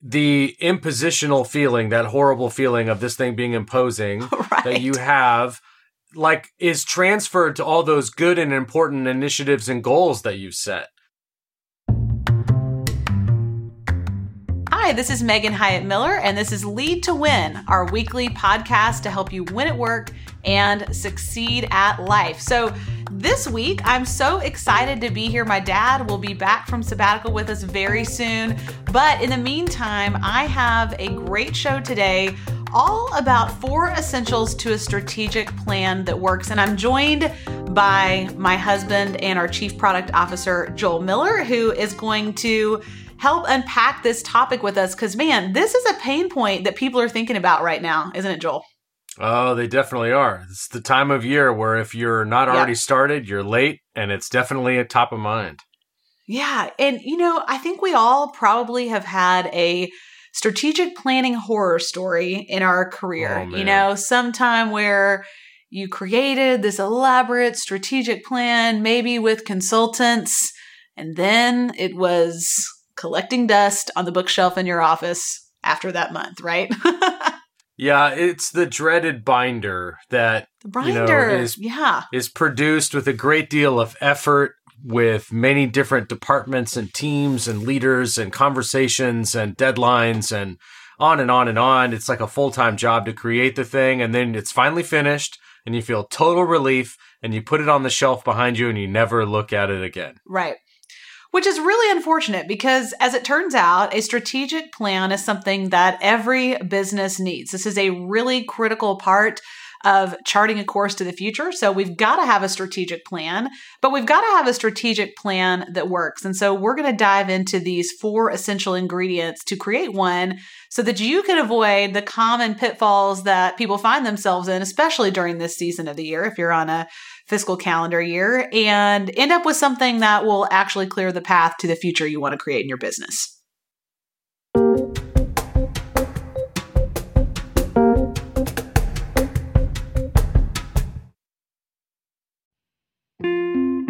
the impositional feeling, that horrible feeling of this thing being imposing right. that you have, like, is transferred to all those good and important initiatives and goals that you've set. Hi, this is Megan Hyatt Miller, and this is Lead to Win, our weekly podcast to help you win at work and succeed at life. So, this week, I'm so excited to be here. My dad will be back from sabbatical with us very soon. But in the meantime, I have a great show today all about four essentials to a strategic plan that works. And I'm joined by my husband and our chief product officer, Joel Miller, who is going to help unpack this topic with us. Because, man, this is a pain point that people are thinking about right now, isn't it, Joel? Oh, they definitely are. It's the time of year where if you're not already Yep. started, you're late, and it's definitely at top of mind. Yeah. And, you know, I think we all probably have had a strategic planning horror story in our career. Oh, you know, sometime where you created this elaborate strategic plan, maybe with consultants, and then it was collecting dust on the bookshelf in your office after that month, right? Yeah, it's the dreaded binder that You know, binder. is- yeah. is produced with a great deal of effort with many different departments and teams and leaders and conversations and deadlines and on and on and on. It's like a full time job to create the thing, and then it's finally finished, and you feel total relief, and you put it on the shelf behind you, and you never look at it again. Right. Which is really unfortunate because, as it turns out, a strategic plan is something that every business needs. This is a really critical part of charting a course to the future. So, we've got to have a strategic plan, but we've got to have a strategic plan that works. And so, we're going to dive into these four essential ingredients to create one so that you can avoid the common pitfalls that people find themselves in, especially during this season of the year, if you're on a fiscal calendar year, and end up with something that will actually clear the path to the future you want to create in your business.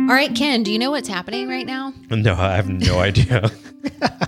All right, Ken, do you know what's happening right now? No, I have no idea.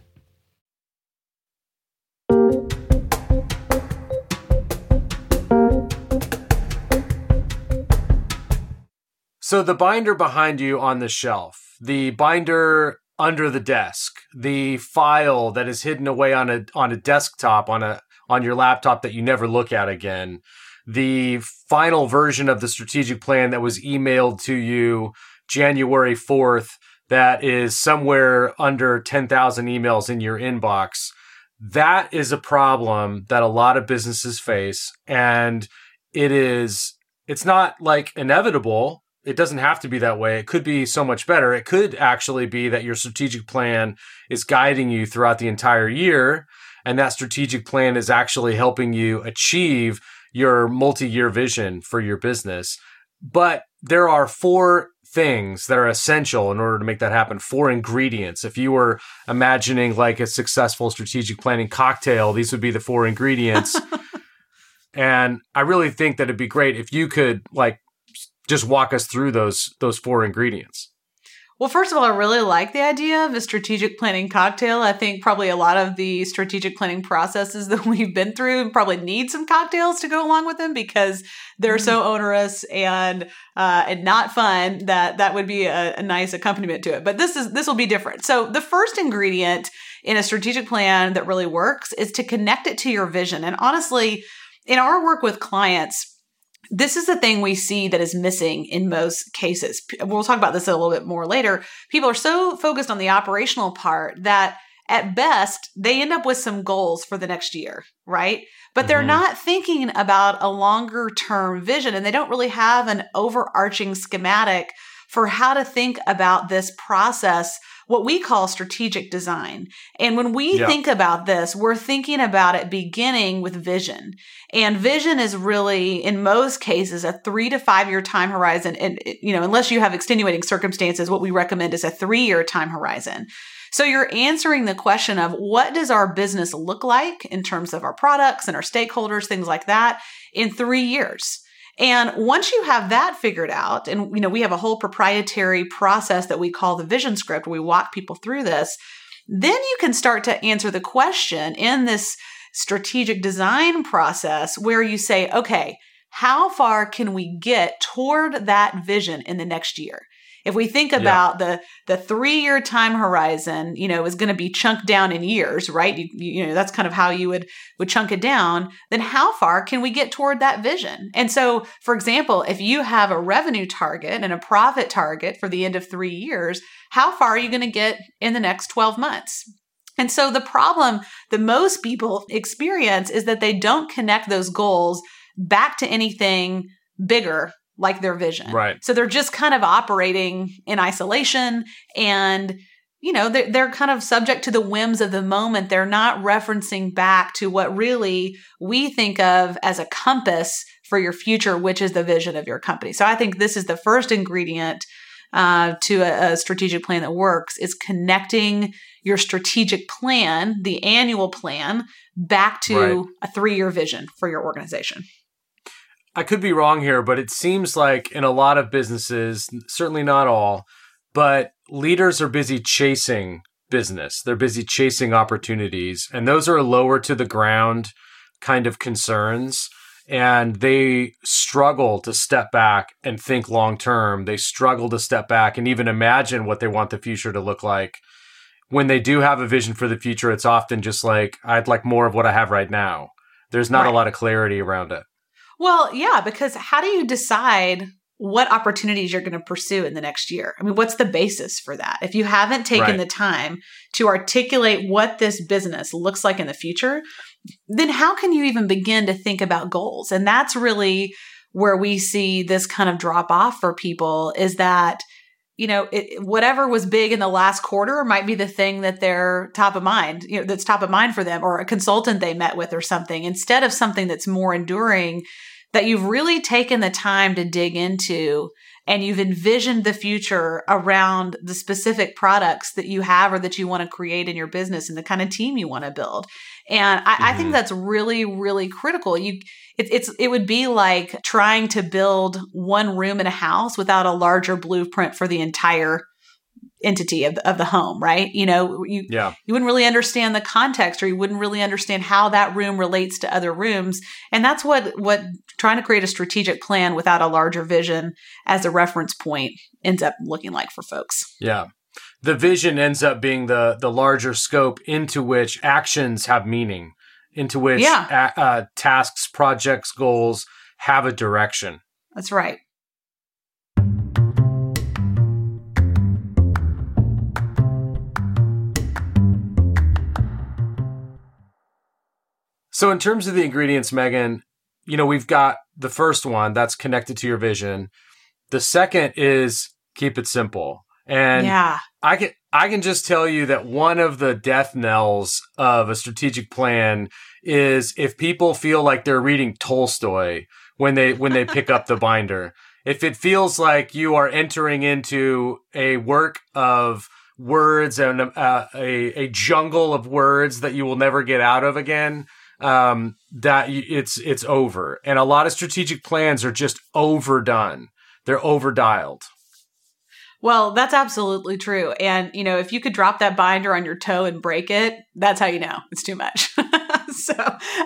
So the binder behind you on the shelf, the binder under the desk, the file that is hidden away on a on a desktop on a on your laptop that you never look at again, the final version of the strategic plan that was emailed to you January 4th that is somewhere under 10,000 emails in your inbox. That is a problem that a lot of businesses face and it is it's not like inevitable it doesn't have to be that way. It could be so much better. It could actually be that your strategic plan is guiding you throughout the entire year, and that strategic plan is actually helping you achieve your multi year vision for your business. But there are four things that are essential in order to make that happen. Four ingredients. If you were imagining like a successful strategic planning cocktail, these would be the four ingredients. and I really think that it'd be great if you could like just walk us through those those four ingredients. Well, first of all, I really like the idea of a strategic planning cocktail. I think probably a lot of the strategic planning processes that we've been through probably need some cocktails to go along with them because they're mm-hmm. so onerous and uh, and not fun that that would be a, a nice accompaniment to it. But this is this will be different. So the first ingredient in a strategic plan that really works is to connect it to your vision. And honestly, in our work with clients, this is the thing we see that is missing in most cases. We'll talk about this a little bit more later. People are so focused on the operational part that at best they end up with some goals for the next year, right? But they're mm-hmm. not thinking about a longer term vision and they don't really have an overarching schematic for how to think about this process what we call strategic design. And when we yeah. think about this, we're thinking about it beginning with vision. And vision is really, in most cases, a three to five year time horizon. And, you know, unless you have extenuating circumstances, what we recommend is a three year time horizon. So you're answering the question of what does our business look like in terms of our products and our stakeholders, things like that in three years. And once you have that figured out, and you know, we have a whole proprietary process that we call the vision script, we walk people through this, then you can start to answer the question in this strategic design process where you say, okay, how far can we get toward that vision in the next year? If we think about yeah. the the three year time horizon, you know, is going to be chunked down in years, right? You, you know, that's kind of how you would would chunk it down. Then how far can we get toward that vision? And so, for example, if you have a revenue target and a profit target for the end of three years, how far are you going to get in the next twelve months? And so the problem that most people experience is that they don't connect those goals back to anything bigger like their vision. Right. So they're just kind of operating in isolation and you know they're, they're kind of subject to the whims of the moment they're not referencing back to what really we think of as a compass for your future which is the vision of your company so i think this is the first ingredient uh, to a, a strategic plan that works is connecting your strategic plan the annual plan back to right. a three-year vision for your organization I could be wrong here, but it seems like in a lot of businesses, certainly not all, but leaders are busy chasing business. They're busy chasing opportunities, and those are lower to the ground kind of concerns. And they struggle to step back and think long term. They struggle to step back and even imagine what they want the future to look like. When they do have a vision for the future, it's often just like, I'd like more of what I have right now. There's not right. a lot of clarity around it. Well, yeah, because how do you decide what opportunities you're going to pursue in the next year? I mean, what's the basis for that? If you haven't taken right. the time to articulate what this business looks like in the future, then how can you even begin to think about goals? And that's really where we see this kind of drop off for people is that you know, it, whatever was big in the last quarter might be the thing that they're top of mind, you know, that's top of mind for them or a consultant they met with or something instead of something that's more enduring that you've really taken the time to dig into and you've envisioned the future around the specific products that you have or that you want to create in your business and the kind of team you want to build. And I, mm-hmm. I think mm-hmm. that's really, really critical. You, it, it's, it would be like trying to build one room in a house without a larger blueprint for the entire entity of, of the home, right? You know, you yeah. you wouldn't really understand the context or you wouldn't really understand how that room relates to other rooms. And that's what what trying to create a strategic plan without a larger vision as a reference point ends up looking like for folks. Yeah. The vision ends up being the the larger scope into which actions have meaning, into which yeah. a, uh, tasks, projects, goals have a direction. That's right. So, in terms of the ingredients, Megan, you know, we've got the first one that's connected to your vision. The second is keep it simple. And yeah. I can I can just tell you that one of the death knells of a strategic plan is if people feel like they're reading Tolstoy when they when they pick up the binder. If it feels like you are entering into a work of words and uh, a a jungle of words that you will never get out of again, um, that it's it's over. And a lot of strategic plans are just overdone. They're overdialed. Well, that's absolutely true. And, you know, if you could drop that binder on your toe and break it, that's how you know it's too much. so,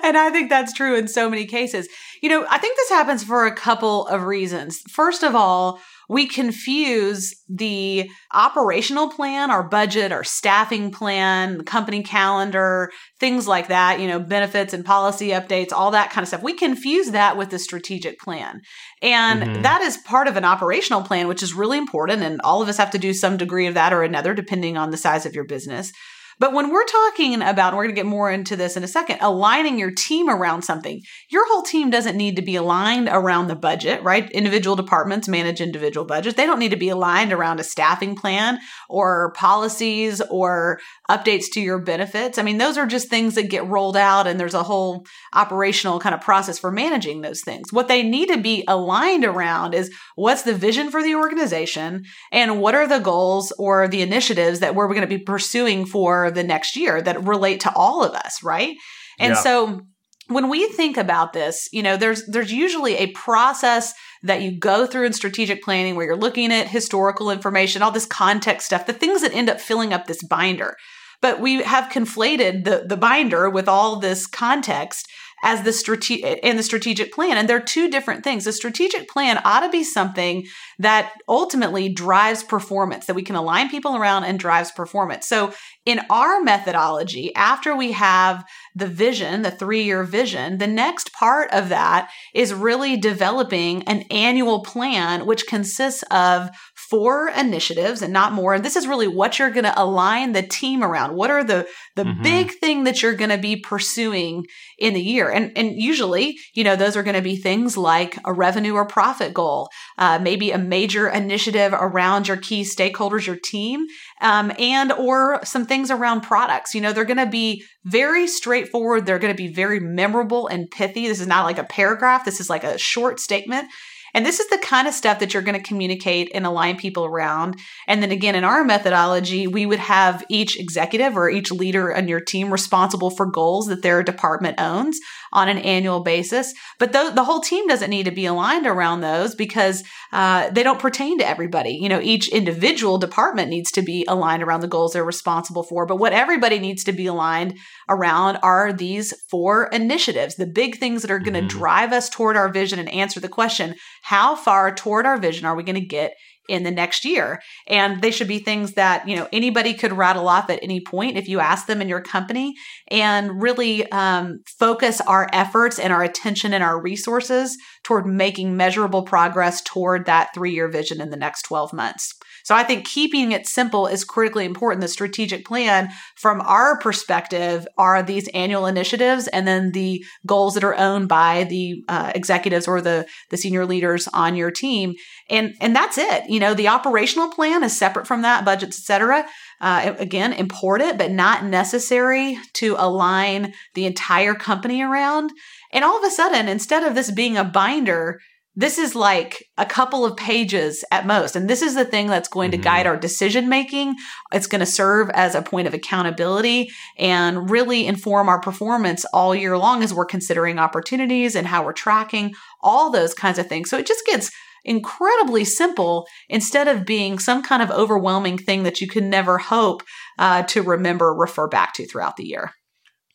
and I think that's true in so many cases. You know, I think this happens for a couple of reasons. First of all, we confuse the operational plan, our budget, our staffing plan, the company calendar, things like that, you know, benefits and policy updates, all that kind of stuff. We confuse that with the strategic plan. And mm-hmm. that is part of an operational plan, which is really important. And all of us have to do some degree of that or another, depending on the size of your business. But when we're talking about, and we're going to get more into this in a second, aligning your team around something, your whole team doesn't need to be aligned around the budget, right? Individual departments manage individual budgets. They don't need to be aligned around a staffing plan or policies or updates to your benefits. I mean, those are just things that get rolled out and there's a whole operational kind of process for managing those things. What they need to be aligned around is what's the vision for the organization and what are the goals or the initiatives that we're going to be pursuing for the next year that relate to all of us, right? And yeah. so when we think about this, you know, there's there's usually a process that you go through in strategic planning where you're looking at historical information, all this context stuff, the things that end up filling up this binder. But we have conflated the the binder with all this context as the strategic in the strategic plan and they're two different things. The strategic plan ought to be something that ultimately drives performance that we can align people around and drives performance. So in our methodology after we have the vision the 3 year vision the next part of that is really developing an annual plan which consists of four initiatives and not more. And this is really what you're going to align the team around. What are the the mm-hmm. big thing that you're going to be pursuing in the year? And and usually, you know, those are going to be things like a revenue or profit goal, uh, maybe a major initiative around your key stakeholders, your team, um, and or some things around products. You know, they're going to be very straightforward. They're going to be very memorable and pithy. This is not like a paragraph. This is like a short statement and this is the kind of stuff that you're going to communicate and align people around. And then again, in our methodology, we would have each executive or each leader on your team responsible for goals that their department owns on an annual basis. But th- the whole team doesn't need to be aligned around those because uh, they don't pertain to everybody. You know, each individual department needs to be aligned around the goals they're responsible for. But what everybody needs to be aligned around are these four initiatives, the big things that are going to mm-hmm. drive us toward our vision and answer the question how far toward our vision are we going to get in the next year. And they should be things that, you know, anybody could rattle off at any point if you ask them in your company and really um, focus our efforts and our attention and our resources toward making measurable progress toward that three year vision in the next 12 months. So I think keeping it simple is critically important. The strategic plan from our perspective are these annual initiatives and then the goals that are owned by the uh, executives or the, the senior leaders on your team. And, and that's it. You know, the operational plan is separate from that, budgets, etc. Uh, again, important, but not necessary to align the entire company around. And all of a sudden, instead of this being a binder, this is like a couple of pages at most. And this is the thing that's going mm-hmm. to guide our decision making. It's going to serve as a point of accountability and really inform our performance all year long as we're considering opportunities and how we're tracking all those kinds of things. So it just gets incredibly simple instead of being some kind of overwhelming thing that you can never hope uh, to remember, refer back to throughout the year.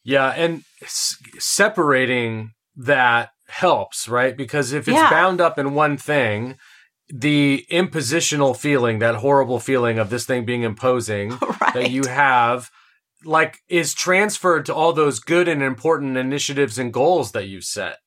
Yeah. And s- separating that helps, right? Because if it's yeah. bound up in one thing, the impositional feeling, that horrible feeling of this thing being imposing right. that you have, like, is transferred to all those good and important initiatives and goals that you've set.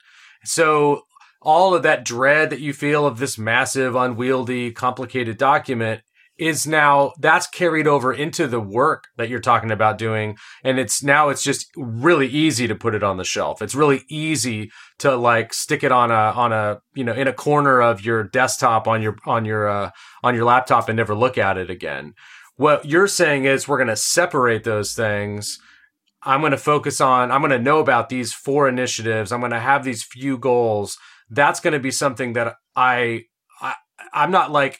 So all of that dread that you feel of this massive, unwieldy, complicated document is now that's carried over into the work that you're talking about doing. And it's now it's just really easy to put it on the shelf. It's really easy to like stick it on a on a you know in a corner of your desktop on your on your uh, on your laptop and never look at it again. What you're saying is we're going to separate those things. I'm going to focus on i'm going to know about these four initiatives. I'm going to have these few goals that's going to be something that I, I i'm not like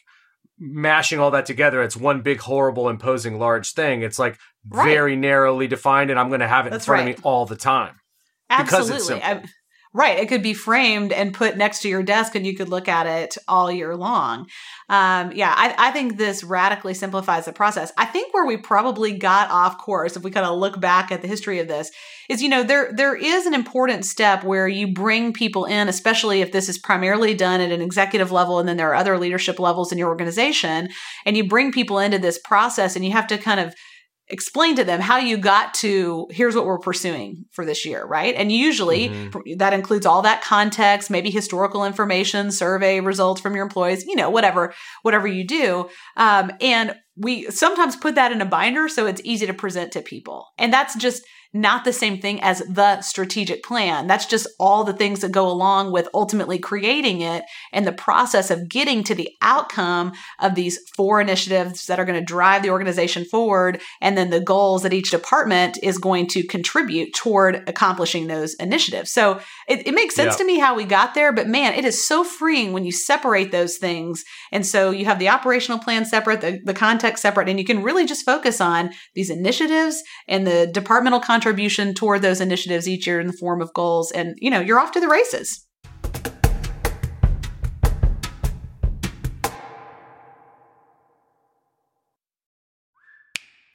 mashing all that together it's one big horrible imposing large thing it's like Right. very narrowly defined and i'm going to have it That's in front right. of me all the time because it's Absolutely. I- right. It could be framed and put next to your desk and you could look at it all year long. Um, yeah, I, I think this radically simplifies the process. I think where we probably got off course, if we kind of look back at the history of this, is you know there there is an important step where you bring people in, especially if this is primarily done at an executive level, and then there are other leadership levels in your organization, and you bring people into this process, and you have to kind of explain to them how you got to here's what we're pursuing for this year right? And usually Mhm. that includes all that context maybe historical information survey results from your employees you know whatever whatever you do. Um, and we sometimes put that in a binder so it's easy to present to people. And that's just not the same thing as the strategic plan that's just all the things that go along with ultimately creating it and the process of getting to the outcome of these four initiatives that are going to drive the organization forward and then the goals that each department is going to contribute toward accomplishing those initiatives. So it, it makes sense Yeah. to me how we got there, but man, it is so freeing when you separate those things. And so you have the operational plan separate, the, the context separate, and you can really just focus on these initiatives and the departmental contribution toward those initiatives each year in the form of goals. And, you know, you're off to the races.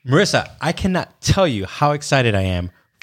Marissa, I cannot tell you how excited I am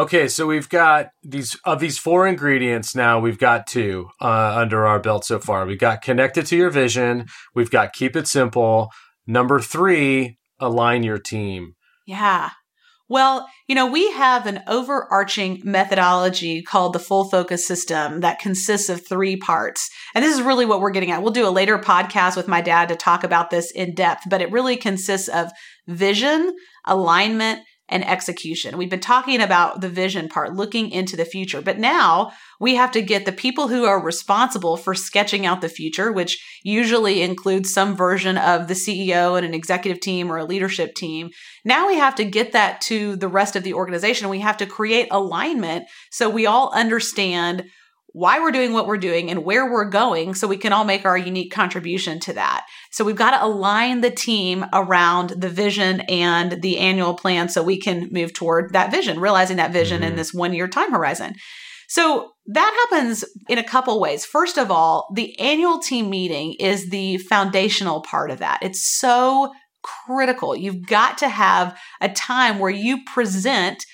Okay, so we've got these of these four ingredients now. We've got two uh, under our belt so far. We've got connected to your vision. We've got keep it simple. Number three, align your team. Yeah. Well, you know, we have an overarching methodology called the full focus system that consists of three parts. And this is really what we're getting at. We'll do a later podcast with my dad to talk about this in depth, but it really consists of vision, alignment, and execution. We've been talking about the vision part, looking into the future, but now we have to get the people who are responsible for sketching out the future, which usually includes some version of the CEO and an executive team or a leadership team. Now we have to get that to the rest of the organization. We have to create alignment so we all understand why we're doing what we're doing and where we're going so we can all make our unique contribution to that. So we've got to align the team around the vision and the annual plan so we can move toward that vision, realizing that vision in Mhm. this one year time horizon. So that happens in a couple ways. First of all, the annual team meeting is the foundational part of that. It's so critical. You've got to have a time where you present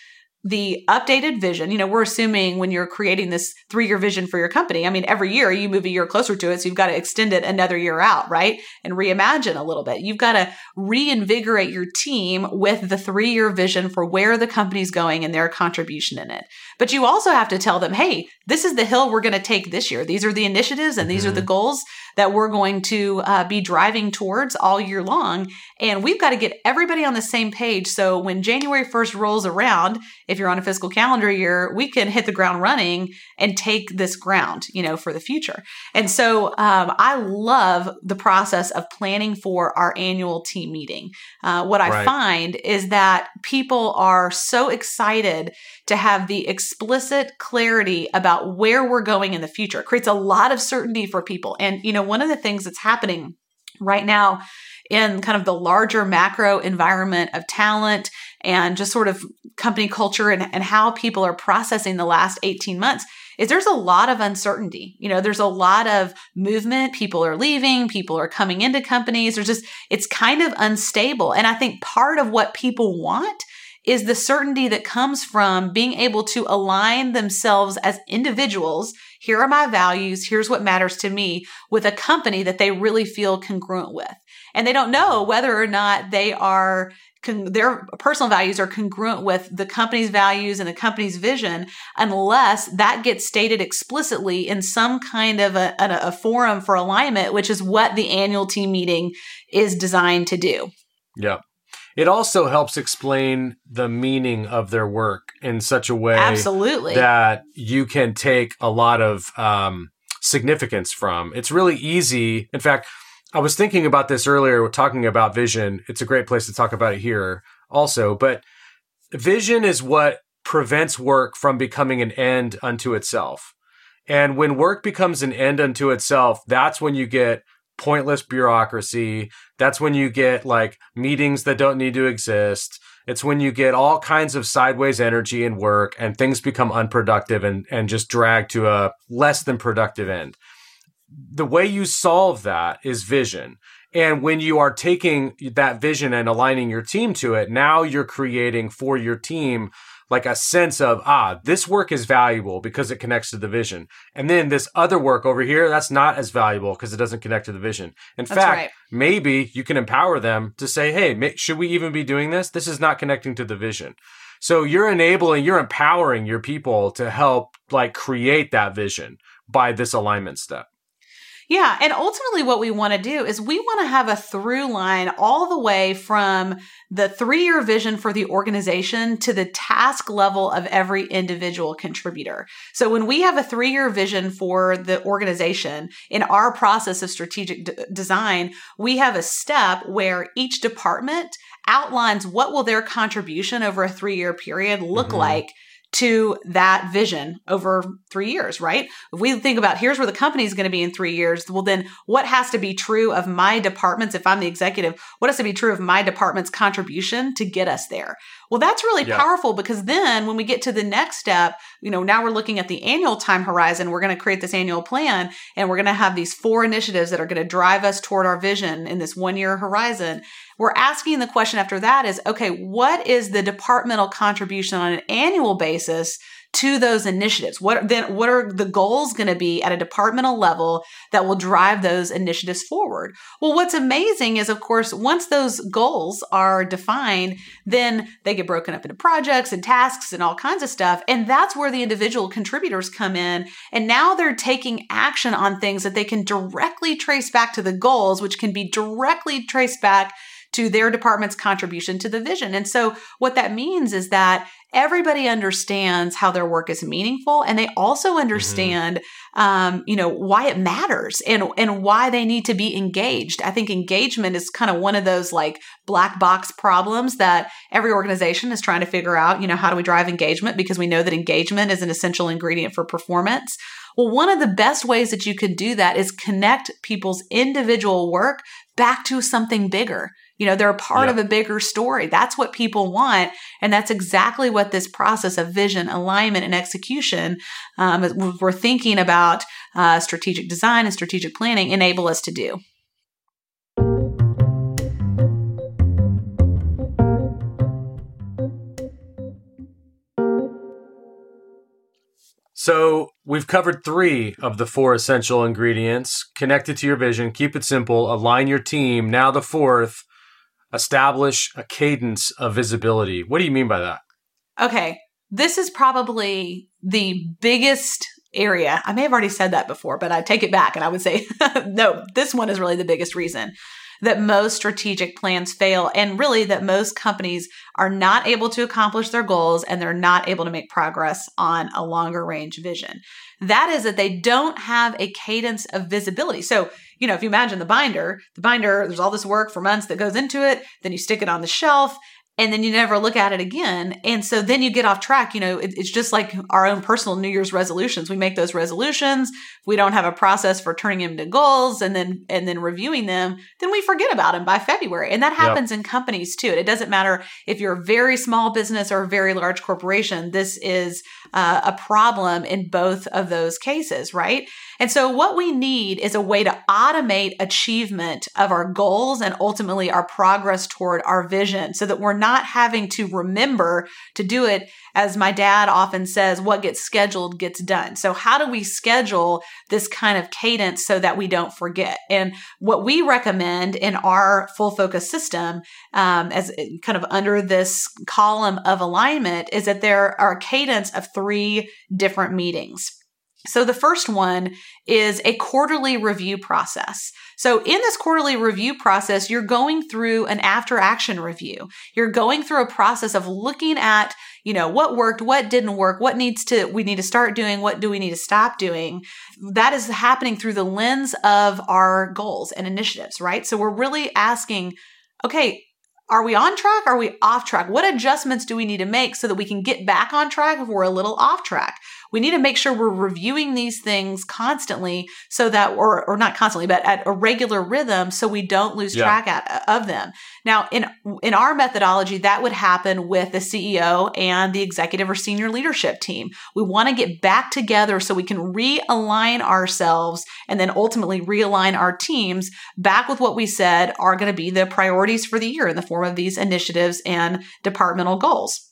the updated vision. You know, we're assuming when you're creating this three year vision for your company, I mean, every year you move a year closer to it. So you've got to extend it another year out, right? And reimagine a little bit. You've got to reinvigorate your team with the three year vision for where the company's going and their contribution in it. But you also have to tell them, hey, this is the hill we're going to take this year. These are the initiatives and these mm-hmm. are the mm-hmm. goals that we're going to uh, be driving towards all year long. And we've got to get everybody on the same page. So when January 1st rolls around, if you're on a fiscal calendar year, we can hit the ground running and take this ground, you know, for the future. And so um, I love the process of planning for our annual team meeting. Uh, what I right. find is that people are so excited to have the explicit clarity about where we're going in the future. It creates a lot of certainty for people. And, you know, one of the things that's happening right now in kind of the larger macro environment of talent and just sort of company culture and, and how people are processing the last 18 months is there's a lot of uncertainty. You know, there's a lot of movement. People are leaving, people are coming into companies. There's just, it's kind of unstable. And I think part of what people want is the certainty that comes from being able to align themselves as individuals. Here are my values. Here's what matters to me with a company that they really feel congruent with. And they don't know whether or not they are their personal values are congruent with the company's values and the company's vision unless that gets stated explicitly in some kind of a, a, a forum for alignment, which is what the annual team meeting is designed to do. Yeah. It also helps explain the meaning of their work in such a way absolutely that you can take a lot of um, significance from. It's really easy. In fact, I was thinking about this earlier, talking about vision. It's a great place to talk about it here also. But vision is what prevents work from becoming an end unto itself. And when work becomes an end unto itself, that's when you get pointless bureaucracy. That's when you get like meetings that don't need to exist. It's when you get all kinds of sideways energy and work and things become unproductive and, and just drag to a less than productive end. The way you solve that is vision. And when you are taking that vision and aligning your team to it, now you're creating for your team like a sense of, ah, this work is valuable because it connects to the vision. And then this other work over here, that's not as valuable because it doesn't connect to the vision. In that's fact, right. maybe you can empower them to say, hey, should we even be doing this? This is not connecting to the vision. So you're enabling, you're empowering your people to help like create that vision by this alignment step. Yeah. And ultimately, what we want to do is we want to have a through line all the way from the three year vision for the organization to the task level of every individual contributor. So when we have a three year vision for the organization in our process of strategic d- design, we have a step where each department outlines what will their contribution over a three year period look mm-hmm. like to that vision over three years, right? If we think about here's where the company is going to be in three years, well, then what has to be true of my departments? If I'm the executive, what has to be true of my department's contribution to get us there? Well, that's really yeah. powerful because then when we get to the next step, you know, now we're looking at the annual time horizon. We're going to create this annual plan and we're going to have these four initiatives that are going to drive us toward our vision in this one year horizon. We're asking the question after that is, okay, what is the departmental contribution on an annual basis to those initiatives? What then what are the goals going to be at a departmental level that will drive those initiatives forward? Well, what's amazing is of course once those goals are defined, then they get broken up into projects and tasks and all kinds of stuff, and that's where the individual contributors come in, and now they're taking action on things that they can directly trace back to the goals, which can be directly traced back to their department's contribution to the vision. And so what that means is that everybody understands how their work is meaningful and they also mm-hmm. understand mm-hmm. um, you know why it matters and and why they need to be engaged i think engagement is kind of one of those like black box problems that every organization is trying to figure out you know how do we drive engagement because we know that engagement is an essential ingredient for performance well, one of the best ways that you can do that is connect people's individual work back to something bigger. You know, they're a part yeah. of a bigger story. That's what people want. And that's exactly what this process of vision, alignment, and execution, um, we're thinking about uh, strategic design and strategic planning enable us to do. So, we've covered three of the four essential ingredients connected to your vision, keep it simple, align your team. Now, the fourth, establish a cadence of visibility. What do you mean by that? Okay. This is probably the biggest area. I may have already said that before, but I take it back and I would say, no, this one is really the biggest reason that most strategic plans fail and really that most companies are not able to accomplish their goals and they're not able to make progress on a longer range vision. That is that they don't have a cadence of visibility. So, you know, if you imagine the binder, the binder, there's all this work for months that goes into it, then you stick it on the shelf and then you never look at it again. And so then you get off track. You know, it, it's just like our own personal New Year's resolutions. We make those resolutions. We don't have a process for turning them into goals and then and then reviewing them. Then we forget about them by February, and that happens yep. in companies too. It doesn't matter if you're a very small business or a very large corporation. This is uh, a problem in both of those cases, right? And so, what we need is a way to automate achievement of our goals and ultimately our progress toward our vision so that we're not having to remember to do it. As my dad often says, what gets scheduled gets done. So, how do we schedule this kind of cadence so that we don't forget? And what we recommend in our full focus system, um, as kind of under this column of alignment, is that there are a cadence of three different meetings. So the first one is a quarterly review process. So in this quarterly review process, you're going through an after action review. You're going through a process of looking at, you know, what worked, what didn't work, what needs to, we need to start doing, what do we need to stop doing. That is happening through the lens of our goals and initiatives, right? So we're really asking, okay, are we on track? Are we off track? What adjustments do we need to make so that we can get back on track if we're a little off track? We need to make sure we're reviewing these things constantly so that, or, or not constantly, but at a regular rhythm so we don't lose yeah. track at, of them. Now, in, in our methodology, that would happen with the CEO and the executive or senior leadership team. We want to get back together so we can realign ourselves and then ultimately realign our teams back with what we said are going to be the priorities for the year in the form of these initiatives and departmental goals.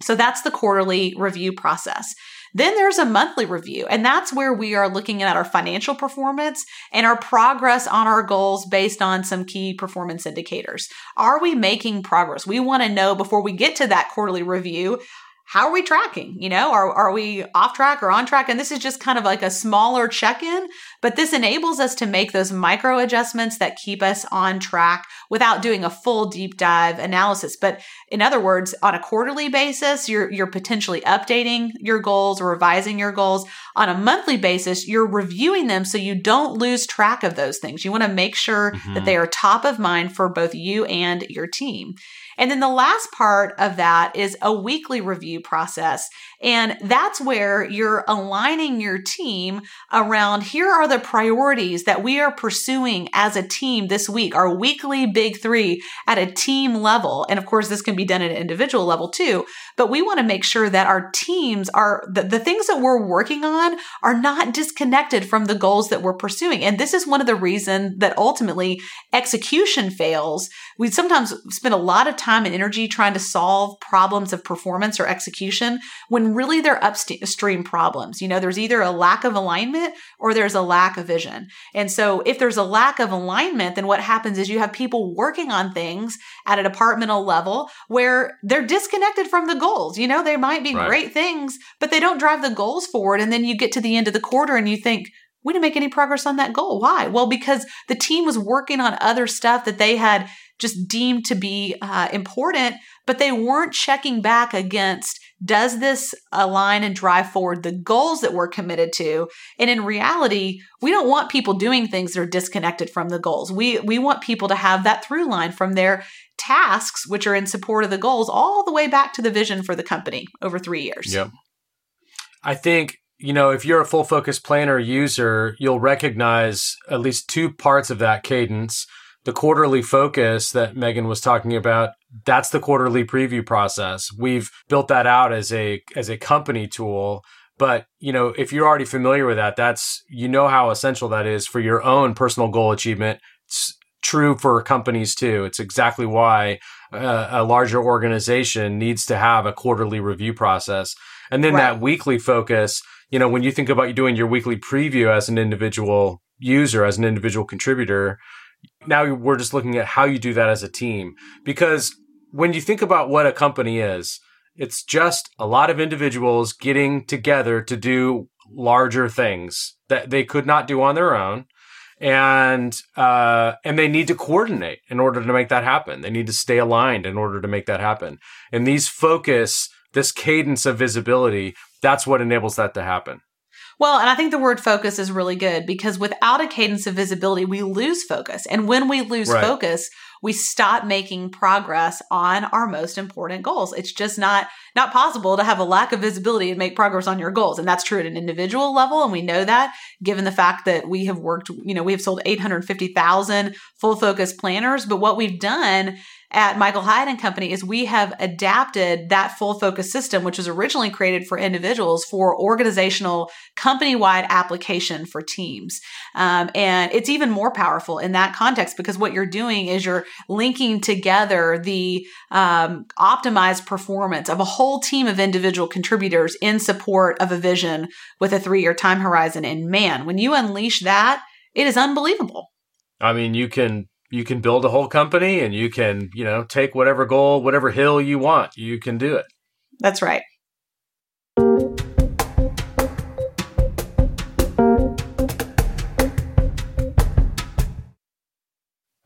So that's the quarterly review process. Then there's a monthly review, and that's where we are looking at our financial performance and our progress on our goals based on some key performance indicators. Are we making progress? We want to know before we get to that quarterly review how are we tracking? You know, are, are we off track or on track? And this is just kind of like a smaller check in, but this enables us to make those micro adjustments that keep us on track without doing a full deep dive analysis. But in other words, on a quarterly basis, you're, you're potentially updating your goals or revising your goals. On a monthly basis, you're reviewing them so you don't lose track of those things. You want to make sure mm-hmm. that they are top of mind for both you and your team. And then the last part of that is a weekly review process. And that's where you're aligning your team around here are the priorities that we are pursuing as a team this week, our weekly big three at a team level. And of course, this can be done at an individual level too, but we want to make sure that our teams are the, the things that we're working on are not disconnected from the goals that we're pursuing. And this is one of the reasons that ultimately execution fails. We sometimes spend a lot of time and energy trying to solve problems of performance or execution when really they're upstream problems. You know, there's either a lack of alignment or there's a lack of vision. And so if there's a lack of alignment, then what happens is you have people working on things at a departmental level where they're disconnected from the goals. You know, they might be right. great things, but they don't drive the goals forward. And then you get to the end of the quarter and you think, we didn't make any progress on that goal. Why? Well, because the team was working on other stuff that they had just deemed to be uh, important, but they weren't checking back against does this align and drive forward the goals that we're committed to? And in reality, we don't want people doing things that are disconnected from the goals. We we want people to have that through line from their tasks, which are in support of the goals, all the way back to the vision for the company over three years. Yep. I think you know, if you're a full focus planner user, you'll recognize at least two parts of that cadence the quarterly focus that Megan was talking about, that's the quarterly preview process. We've built that out as a as a company tool. But, you know, if you're already familiar with that, that's you know how essential that is for your own personal goal achievement. It's true for companies too. It's exactly why a, a larger organization needs to have a quarterly review process. And then Right. that weekly focus, you know, when you think about doing your weekly preview as an individual user, as an individual contributor, now we're just looking at how you do that as a team. Because when you think about what a company is, it's just a lot of individuals getting together to do larger things that they could not do on their own and uh, and they need to coordinate in order to make that happen. They need to stay aligned in order to make that happen. And these focus, this cadence of visibility, that's what enables that to happen. Well, and I think the word focus is really good because without a cadence of visibility, we lose focus. And when we lose Right. focus, we stop making progress on our most important goals. It's just not not possible to have a lack of visibility and make progress on your goals. And that's true at an individual level and we know that given the fact that we have worked, you know, we have sold 850,000 full focus planners, but what we've done at Michael Hyatt and Company is we have adapted that full focus system, which was originally created for individuals, for organizational company wide application for teams. Um, and it's even more powerful in that context because what you're doing is you're linking together the um, optimized performance of a whole team of individual contributors in support of a vision with a three year time horizon. And man, when you unleash that, it is unbelievable. I mean, you can you can build a whole company and you can, you know, take whatever goal, whatever hill you want. You can do it. That's right.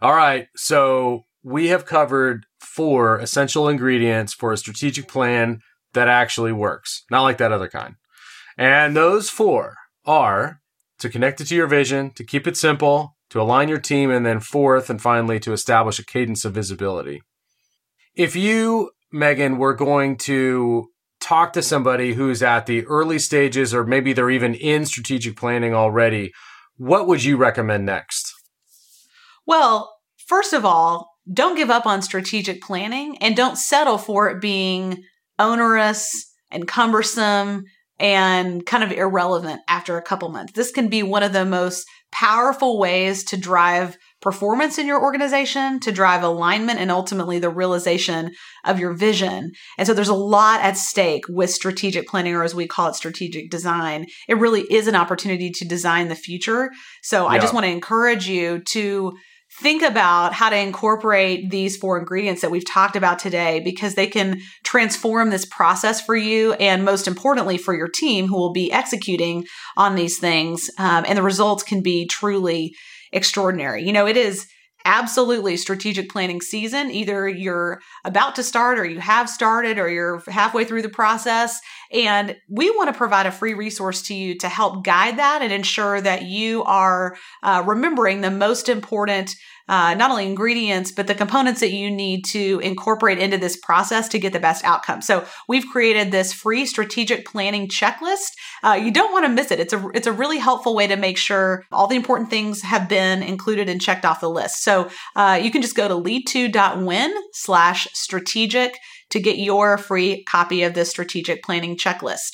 All right. So we have covered four essential ingredients for a strategic plan that actually works, not like that other kind. And those four are to connect it to your vision, to keep it simple, to align your team, and then fourth and finally to establish a cadence of visibility. If you, Megan, were going to talk to somebody who's at the early stages or maybe they're even in strategic planning already, what would you recommend next? Well, first of all, don't give up on strategic planning and don't settle for it being onerous and cumbersome and kind of irrelevant after a couple months. This can be one of the most powerful ways to drive performance in your organization, to drive alignment and ultimately the realization of your vision. And so there's a lot at stake with strategic planning, or as we call it, strategic design. It really is an opportunity to design the future. So I just want to encourage you to think about how to incorporate these four ingredients that we've talked about today because they can transform this process for you and most importantly for your team who will be executing on these things um, and the results can be truly extraordinary. You know it is absolutely strategic planning season. Either you're about to start or you have started or you're halfway through the process. And we want to provide a free resource to you to help guide that and ensure that you are uh, remembering the most important uh, not only ingredients, but the components that you need to incorporate into this process to get the best outcome. So we've created this free strategic planning checklist. Uh, you don't want to miss it. It's a it's a really helpful way to make sure all the important things have been included and checked off the list. So uh, you can just go to lead2.win slash strategic to get your free copy of this strategic planning checklist.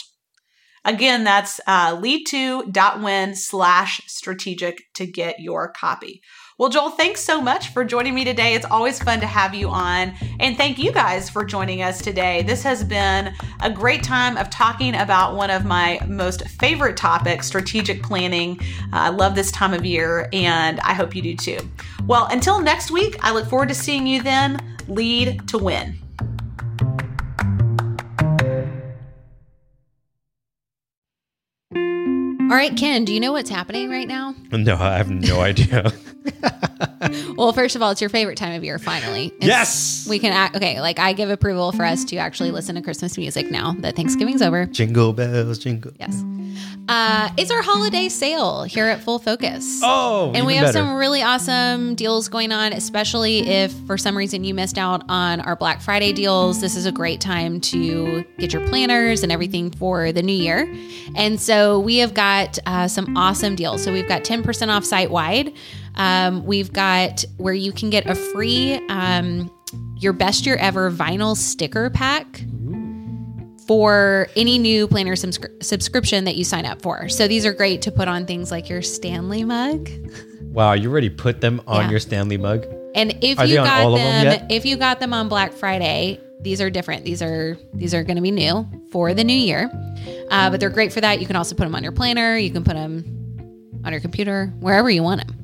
Again, that's uh, lead2.win slash strategic to get your copy. Well, Joel, thanks so much for joining me today. It's always fun to have you on. And thank you guys for joining us today. This has been a great time of talking about one of my most favorite topics strategic planning. Uh, I love this time of year, and I hope you do too. Well, until next week, I look forward to seeing you then. Lead to win. All right, Ken, do you know what's happening right now? No, I have no idea. Well, first of all, it's your favorite time of year, finally. It's- yes. We can act, okay, like I give approval for us to actually listen to Christmas music now that Thanksgiving's over. Jingle bells, jingle. Yes. Uh, it's our holiday sale here at Full Focus. Oh, and we have better. some really awesome deals going on, especially if for some reason you missed out on our Black Friday deals. This is a great time to get your planners and everything for the new year. And so we have got uh, some awesome deals. So we've got 10% off site wide. Um, we've got where you can get a free um, your best year ever vinyl sticker pack for any new planner subscri- subscription that you sign up for. So these are great to put on things like your Stanley mug. Wow, you already put them on Yeah. your Stanley mug. And if Are you got them them, if you got them on Black Friday, these are different. These are these are going to be new for the new year, uh, but they're great for that. You can also put them on your planner. You can put them on your computer, wherever you want them.